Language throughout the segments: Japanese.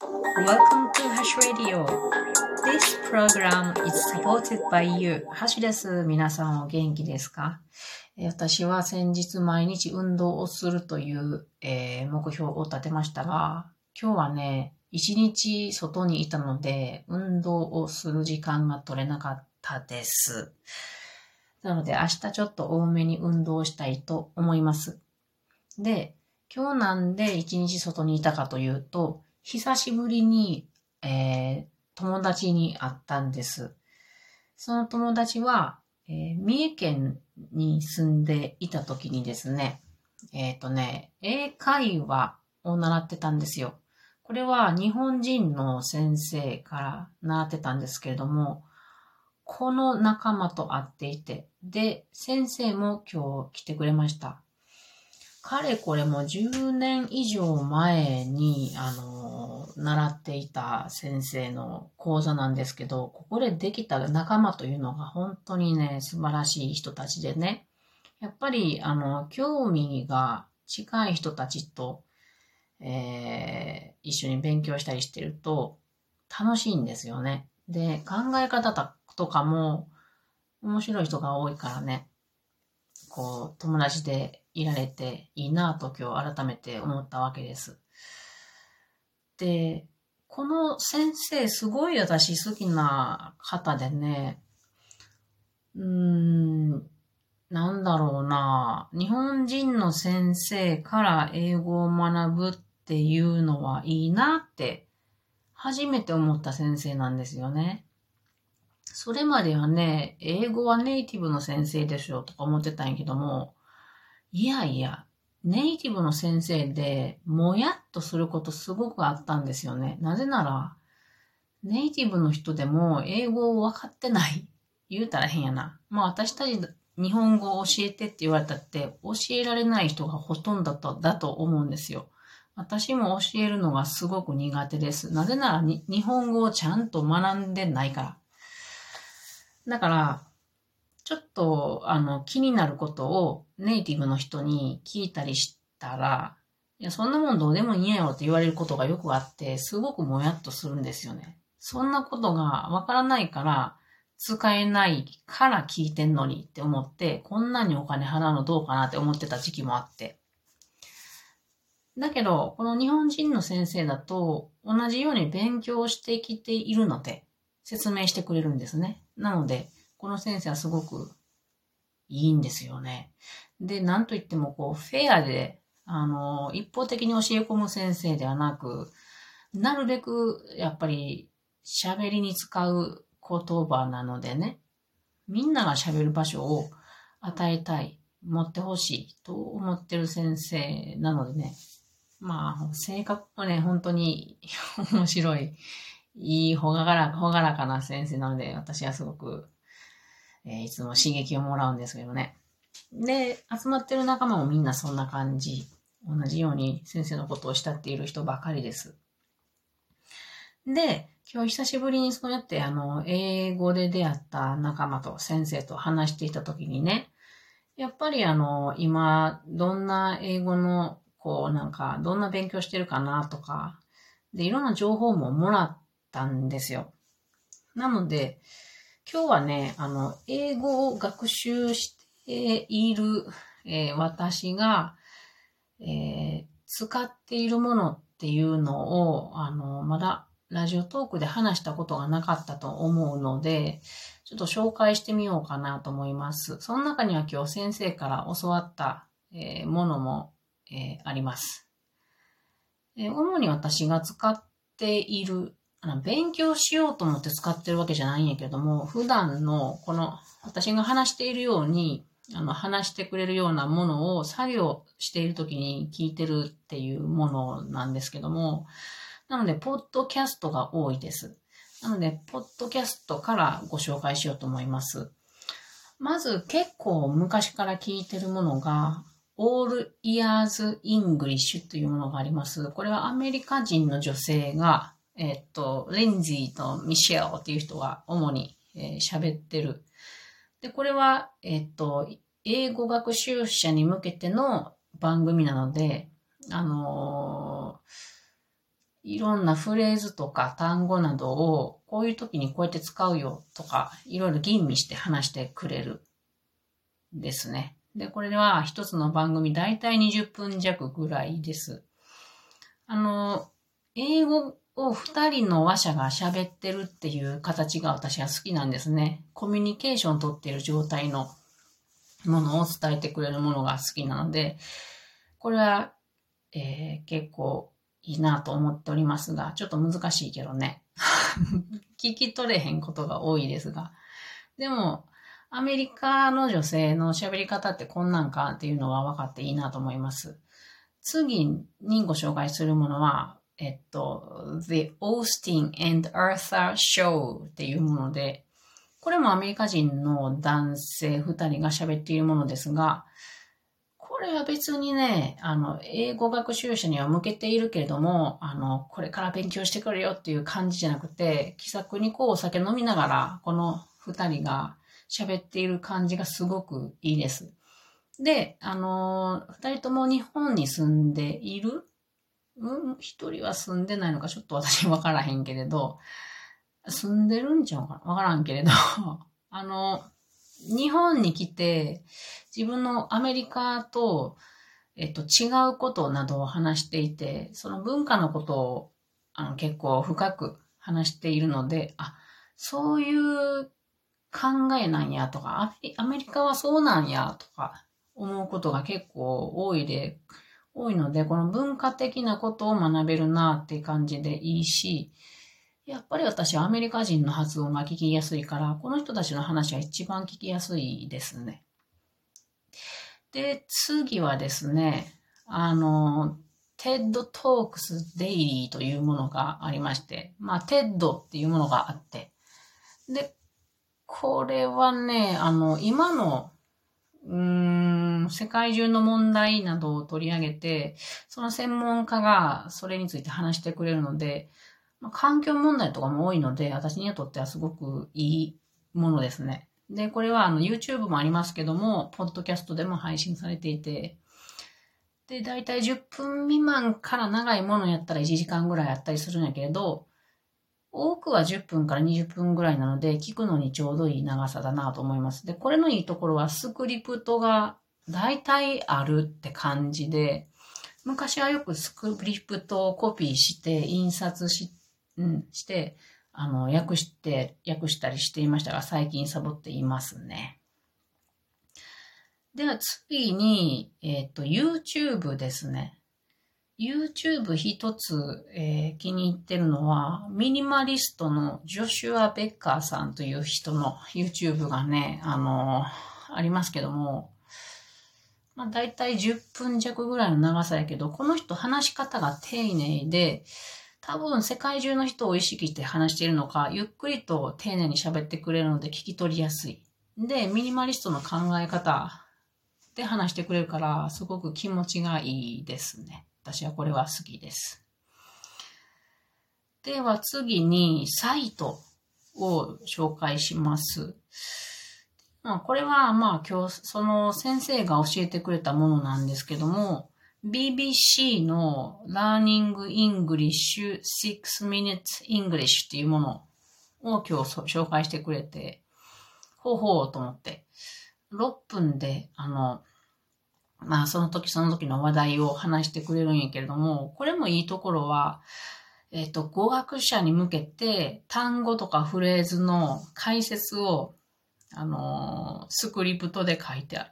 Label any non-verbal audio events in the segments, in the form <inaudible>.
Welcome to Hash Radio. This program is supported by you. ハシです。皆さんお元気ですか私は先日毎日運動をするという、えー、目標を立てましたが、今日はね、一日外にいたので、運動をする時間が取れなかったです。なので明日ちょっと多めに運動したいと思います。で、今日なんで一日外にいたかというと、久しぶりに、えー、友達に会ったんです。その友達は、えー、三重県に住んでいた時にですね、えっ、ー、とね、英会話を習ってたんですよ。これは日本人の先生から習ってたんですけれども、この仲間と会っていて、で、先生も今日来てくれました。かれこれも10年以上前に、あの、習っていた先生の講座なんですけど、ここでできた仲間というのが本当にね、素晴らしい人たちでね、やっぱり、あの、興味が近い人たちと、えー、一緒に勉強したりしてると楽しいんですよね。で、考え方とかも面白い人が多いからね、こう、友達でいられていいなと今日改めて思ったわけです。で、この先生すごい私好きな方でね、うーん、なんだろうな、日本人の先生から英語を学ぶっていうのはいいなって初めて思った先生なんですよね。それまではね、英語はネイティブの先生でしょとか思ってたんやけども、いやいや、ネイティブの先生で、もやっとすることすごくあったんですよね。なぜなら、ネイティブの人でも英語を分かってない。<laughs> 言うたら変やな。まあ私たち日本語を教えてって言われたって、教えられない人がほとんどだだと思うんですよ。私も教えるのがすごく苦手です。なぜなら日本語をちゃんと学んでないから。だから、ちょっと、あの、気になることをネイティブの人に聞いたりしたら、いや、そんなもんどうでもいいやろって言われることがよくあって、すごくもやっとするんですよね。そんなことがわからないから、使えないから聞いてんのにって思って、こんなにお金払うのどうかなって思ってた時期もあって。だけど、この日本人の先生だと、同じように勉強してきているので、説明してくれるんですね。なので、この先生はすごくいいんですよね。で、なんといっても、こう、フェアで、あの、一方的に教え込む先生ではなく、なるべく、やっぱり、喋りに使う言葉なのでね、みんなが喋る場所を与えたい、持ってほしいと思ってる先生なのでね、まあ、性格もね、本当に <laughs> 面白いいいほがら、ほがらかな先生なので、私はすごく、え、いつも刺激をもらうんですけどね。で、集まってる仲間もみんなそんな感じ。同じように先生のことを慕っている人ばかりです。で、今日久しぶりにそうやってあの、英語で出会った仲間と先生と話していた時にね、やっぱりあの、今、どんな英語の、こうなんか、どんな勉強してるかなとか、で、いろんな情報ももらったんですよ。なので、今日はね、あの、英語を学習している、えー、私が、えー、使っているものっていうのを、あの、まだラジオトークで話したことがなかったと思うので、ちょっと紹介してみようかなと思います。その中には今日先生から教わった、えー、ものも、えー、あります。えー、主に私が使っているあの、勉強しようと思って使ってるわけじゃないんやけども、普段のこの私が話しているように、あの、話してくれるようなものを作業している時に聞いてるっていうものなんですけども、なので、ポッドキャストが多いです。なので、ポッドキャストからご紹介しようと思います。まず、結構昔から聞いてるものが、All Ears English というものがあります。これはアメリカ人の女性がえっと、レンジーとミシェルっていう人が主に喋、えー、ってる。で、これは、えっと、英語学習者に向けての番組なので、あのいろんなフレーズとか単語などをこういう時にこうやって使うよとか、いろいろ吟味して話してくれるですね。で、これは一つの番組だいたい20分弱ぐらいです。あの、英語を二人の話者が喋ってるっていう形が私は好きなんですね。コミュニケーション取ってる状態のものを伝えてくれるものが好きなので、これは、えー、結構いいなと思っておりますが、ちょっと難しいけどね。<laughs> 聞き取れへんことが多いですが。でも、アメリカの女性の喋り方ってこんなんかっていうのは分かっていいなと思います。次にご紹介するものは、えっと、The Austin and Arthur Show っていうもので、これもアメリカ人の男性二人が喋っているものですが、これは別にね、あの、英語学習者には向けているけれども、あの、これから勉強してくるよっていう感じじゃなくて、気さくにこうお酒飲みながら、この二人が喋っている感じがすごくいいです。で、あの、二人とも日本に住んでいるうん、一人は住んでないのかちょっと私わからへんけれど、住んでるんちゃうかな？わからんけれど、<laughs> あの、日本に来て、自分のアメリカと、えっと、違うことなどを話していて、その文化のことをあの結構深く話しているので、あ、そういう考えなんやとか、アメリカはそうなんやとか思うことが結構多いで、多いので、この文化的なことを学べるなっていう感じでいいし、やっぱり私アメリカ人の発音が聞きやすいから、この人たちの話は一番聞きやすいですね。で、次はですね、あの、TED Talks Daily というものがありまして、まあ TED っていうものがあって、で、これはね、あの、今の、うーん、世界中の問題などを取り上げて、その専門家がそれについて話してくれるので、まあ、環境問題とかも多いので、私にとってはすごくいいものですね。で、これはあの YouTube もありますけども、ポッドキャストでも配信されていて、で、だいたい10分未満から長いものやったら1時間ぐらいあったりするんやけれど、多くは10分から20分ぐらいなので、聞くのにちょうどいい長さだなと思います。で、これのいいところはスクリプトが大体あるって感じで、昔はよくスクリプトをコピーして印刷しうん、して、あの、訳して、訳したりしていましたが、最近サボっていますね。では次に、えっ、ー、と、YouTube ですね。YouTube 一つ、えー、気に入ってるのは、ミニマリストのジョシュア・ベッカーさんという人の YouTube がね、あのー、ありますけども、まあ大体10分弱ぐらいの長さやけど、この人話し方が丁寧で、多分世界中の人を意識して話しているのか、ゆっくりと丁寧に喋ってくれるので聞き取りやすい。で、ミニマリストの考え方で話してくれるから、すごく気持ちがいいですね。私はこれは好きです。では次に、サイトを紹介します。まあ、これはまあ今日、その先生が教えてくれたものなんですけども、BBC の Learning English 6 Minutes English っていうものを今日紹介してくれて、ほうほうと思って、6分で、あの、まあその時その時の話題を話してくれるんやけれども、これもいいところは、えっ、と、語学者に向けて単語とかフレーズの解説を、あのスクリプトで書いてある。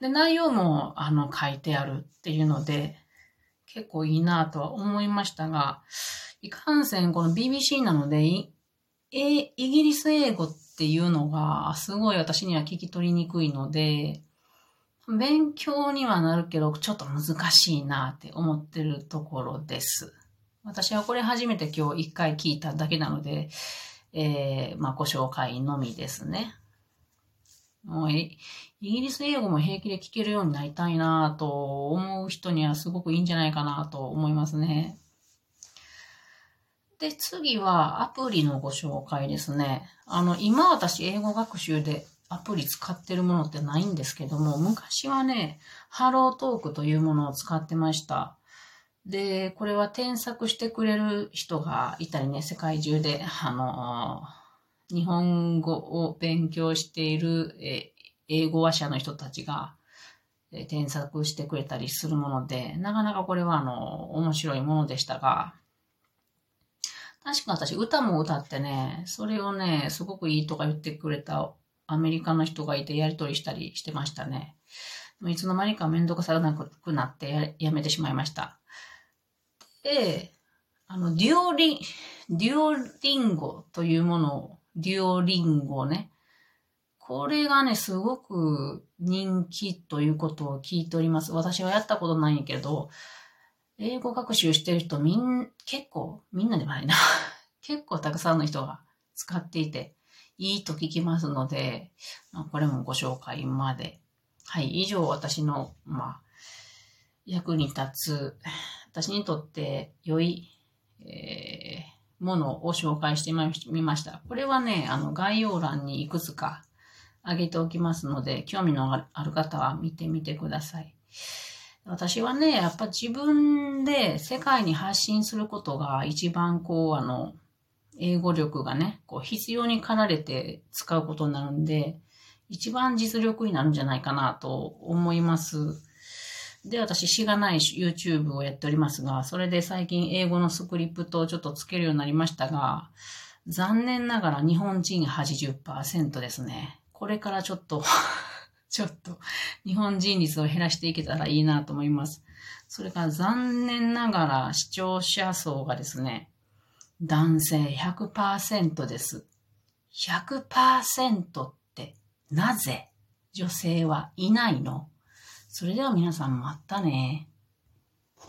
で、内容も、あの、書いてあるっていうので、結構いいなとは思いましたが、いかんせん、この BBC なので、イギリス英語っていうのが、すごい私には聞き取りにくいので、勉強にはなるけど、ちょっと難しいなって思ってるところです。私はこれ初めて今日一回聞いただけなので、えー、まあ、ご紹介のみですね。もうイギリス英語も平気で聞けるようになりたいなと思う人にはすごくいいんじゃないかなと思いますね。で、次はアプリのご紹介ですね。あの、今私英語学習でアプリ使ってるものってないんですけども、昔はね、ハロートークというものを使ってました。で、これは添削してくれる人がいたりね、世界中で、あの、日本語を勉強している、え英語話者の人たちが、え添削してくれたりするもので、なかなかこれはあの、面白いものでしたが、確か私歌も歌ってね、それをね、すごくいいとか言ってくれたアメリカの人がいてやりとりしたりしてましたね。いつの間にかめんどくさくなってやめてしまいました。で、あの、デュオリン、デュオリンゴというものを、デュオリンゴね。これがね、すごく人気ということを聞いております。私はやったことないんやけど、英語学習してる人みん、結構、みんなでもないな。<laughs> 結構たくさんの人が使っていて、いいと聞きますので、これもご紹介まで。はい、以上私の、まあ、役に立つ、私にとって良い、えー、ものを紹介してみました。これはね、あの、概要欄にいくつかあげておきますので、興味のある方は見てみてください。私はね、やっぱ自分で世界に発信することが一番こう、あの、英語力がね、こう必要に駆られて使うことになるんで、一番実力になるんじゃないかなと思います。で、私、しがない YouTube をやっておりますが、それで最近英語のスクリプトをちょっとつけるようになりましたが、残念ながら日本人80%ですね。これからちょっと <laughs> ちょっと日本人率を減らしていけたらいいなと思います。それから残念ながら視聴者層がですね、男性100%です。100%ってなぜ女性はいないの？それでは皆さんまたね。